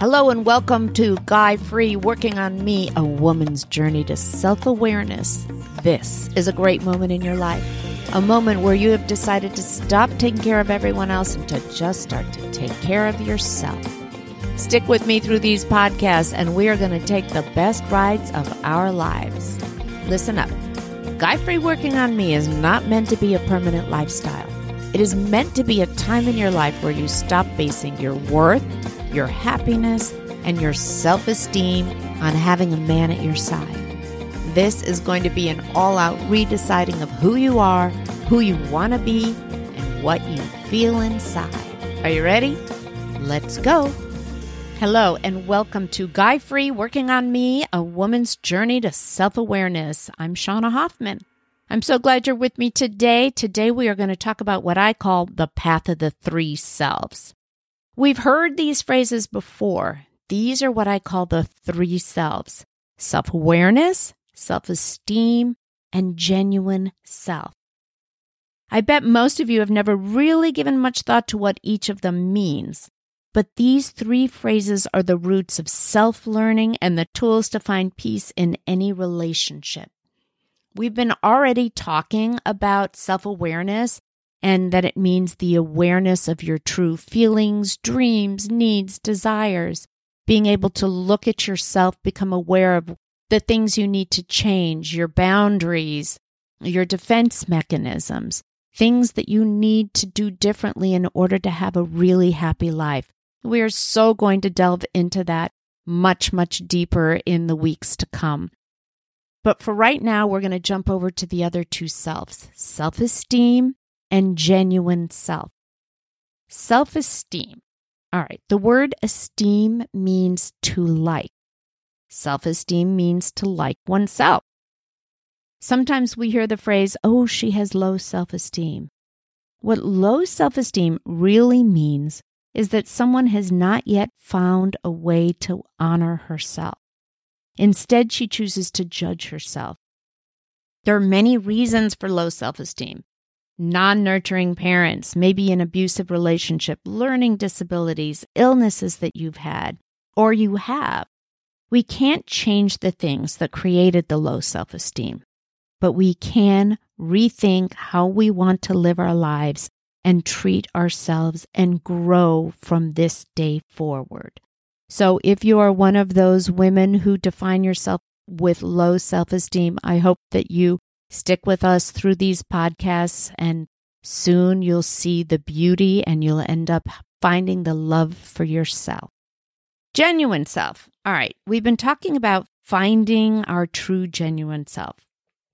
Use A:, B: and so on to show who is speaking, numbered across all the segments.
A: Hello and welcome to Guy Free Working on Me, a woman's journey to self awareness. This is a great moment in your life, a moment where you have decided to stop taking care of everyone else and to just start to take care of yourself. Stick with me through these podcasts, and we are going to take the best rides of our lives. Listen up. Guy Free Working on Me is not meant to be a permanent lifestyle. It is meant to be a time in your life where you stop basing your worth your happiness, and your self esteem on having a man at your side. This is going to be an all out redeciding of who you are, who you want to be, and what you feel inside. Are you ready? Let's go. Hello, and welcome to Guy Free Working on Me, a woman's journey to self awareness. I'm Shauna Hoffman. I'm so glad you're with me today. Today, we are going to talk about what I call the path of the three selves. We've heard these phrases before. These are what I call the three selves self awareness, self esteem, and genuine self. I bet most of you have never really given much thought to what each of them means. But these three phrases are the roots of self learning and the tools to find peace in any relationship. We've been already talking about self awareness and that it means the awareness of your true feelings, dreams, needs, desires, being able to look at yourself, become aware of the things you need to change, your boundaries, your defense mechanisms, things that you need to do differently in order to have a really happy life. We are so going to delve into that much, much deeper in the weeks to come. But for right now, we're going to jump over to the other two selves self esteem and genuine self. Self esteem. All right, the word esteem means to like. Self esteem means to like oneself. Sometimes we hear the phrase, oh, she has low self esteem. What low self esteem really means is that someone has not yet found a way to honor herself. Instead, she chooses to judge herself. There are many reasons for low self esteem non nurturing parents, maybe an abusive relationship, learning disabilities, illnesses that you've had, or you have. We can't change the things that created the low self esteem, but we can rethink how we want to live our lives and treat ourselves and grow from this day forward. So, if you are one of those women who define yourself with low self esteem, I hope that you Stick with us through these podcasts, and soon you'll see the beauty and you'll end up finding the love for yourself. Genuine self. All right, we've been talking about finding our true genuine self.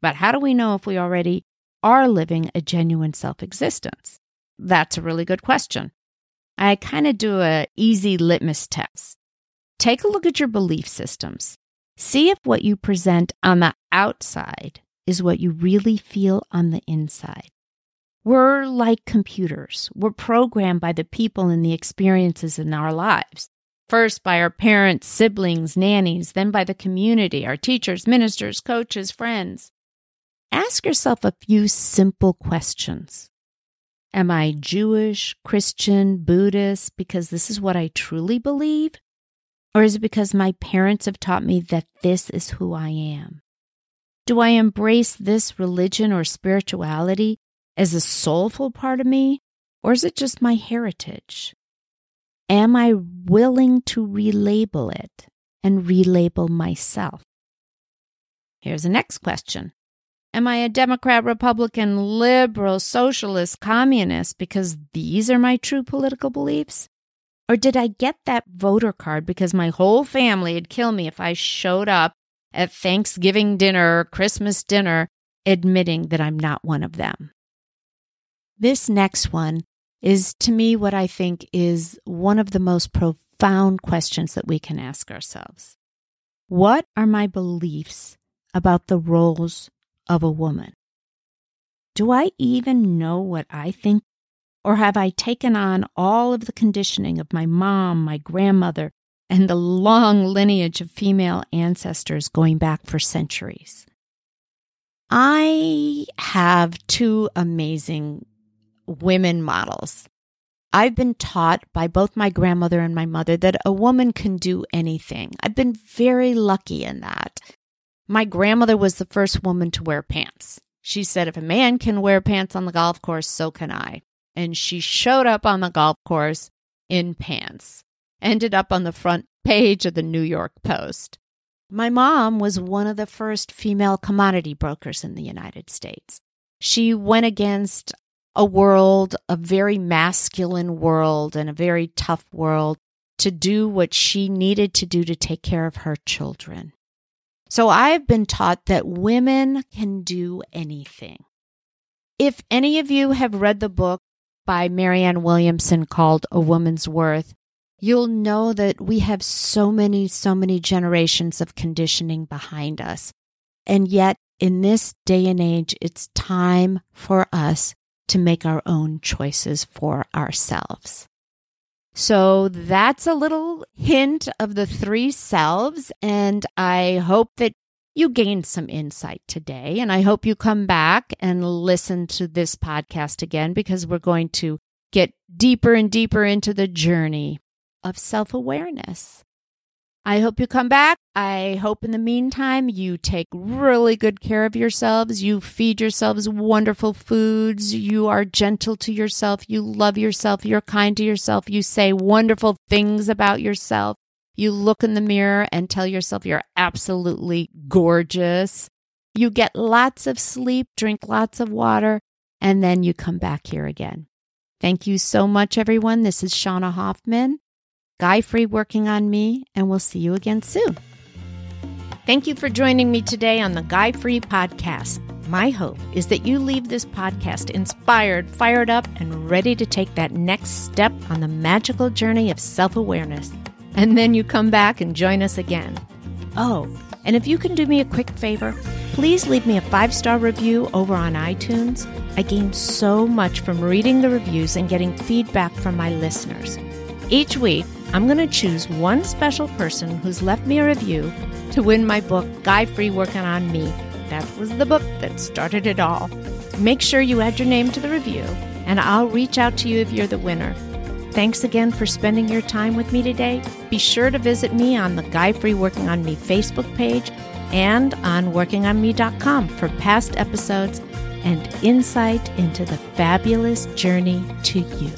A: But how do we know if we already are living a genuine self existence? That's a really good question. I kind of do a easy litmus test. Take a look at your belief systems. See if what you present on the outside is what you really feel on the inside. We're like computers. We're programmed by the people and the experiences in our lives. First by our parents, siblings, nannies, then by the community, our teachers, ministers, coaches, friends. Ask yourself a few simple questions. Am I Jewish, Christian, Buddhist because this is what I truly believe? Or is it because my parents have taught me that this is who I am? Do I embrace this religion or spirituality as a soulful part of me, or is it just my heritage? Am I willing to relabel it and relabel myself? Here's the next question Am I a Democrat, Republican, liberal, socialist, communist because these are my true political beliefs? Or did I get that voter card because my whole family would kill me if I showed up at Thanksgiving dinner, Christmas dinner, admitting that I'm not one of them. This next one is to me what I think is one of the most profound questions that we can ask ourselves. What are my beliefs about the roles of a woman? Do I even know what I think? Or have I taken on all of the conditioning of my mom, my grandmother, and the long lineage of female ancestors going back for centuries. I have two amazing women models. I've been taught by both my grandmother and my mother that a woman can do anything. I've been very lucky in that. My grandmother was the first woman to wear pants. She said, if a man can wear pants on the golf course, so can I. And she showed up on the golf course in pants, ended up on the front page of the New York Post. My mom was one of the first female commodity brokers in the United States. She went against a world, a very masculine world and a very tough world to do what she needed to do to take care of her children. So I've been taught that women can do anything. If any of you have read the book by Marianne Williamson called A Woman's Worth, you'll know that we have so many, so many generations of conditioning behind us. And yet, in this day and age, it's time for us to make our own choices for ourselves. So that's a little hint of the three selves. And I hope that you gained some insight today. And I hope you come back and listen to this podcast again because we're going to get deeper and deeper into the journey of self awareness. I hope you come back. I hope in the meantime you take really good care of yourselves. You feed yourselves wonderful foods. You are gentle to yourself. You love yourself. You're kind to yourself. You say wonderful things about yourself. You look in the mirror and tell yourself you're absolutely gorgeous. You get lots of sleep, drink lots of water, and then you come back here again. Thank you so much, everyone. This is Shauna Hoffman. Guy Free working on me, and we'll see you again soon. Thank you for joining me today on the Guy Free podcast. My hope is that you leave this podcast inspired, fired up, and ready to take that next step on the magical journey of self awareness. And then you come back and join us again. Oh, and if you can do me a quick favor, please leave me a five star review over on iTunes. I gain so much from reading the reviews and getting feedback from my listeners. Each week, I'm going to choose one special person who's left me a review to win my book, Guy Free Working on Me. That was the book that started it all. Make sure you add your name to the review, and I'll reach out to you if you're the winner. Thanks again for spending your time with me today. Be sure to visit me on the Guy Free Working on Me Facebook page and on workingonme.com for past episodes and insight into the fabulous journey to you.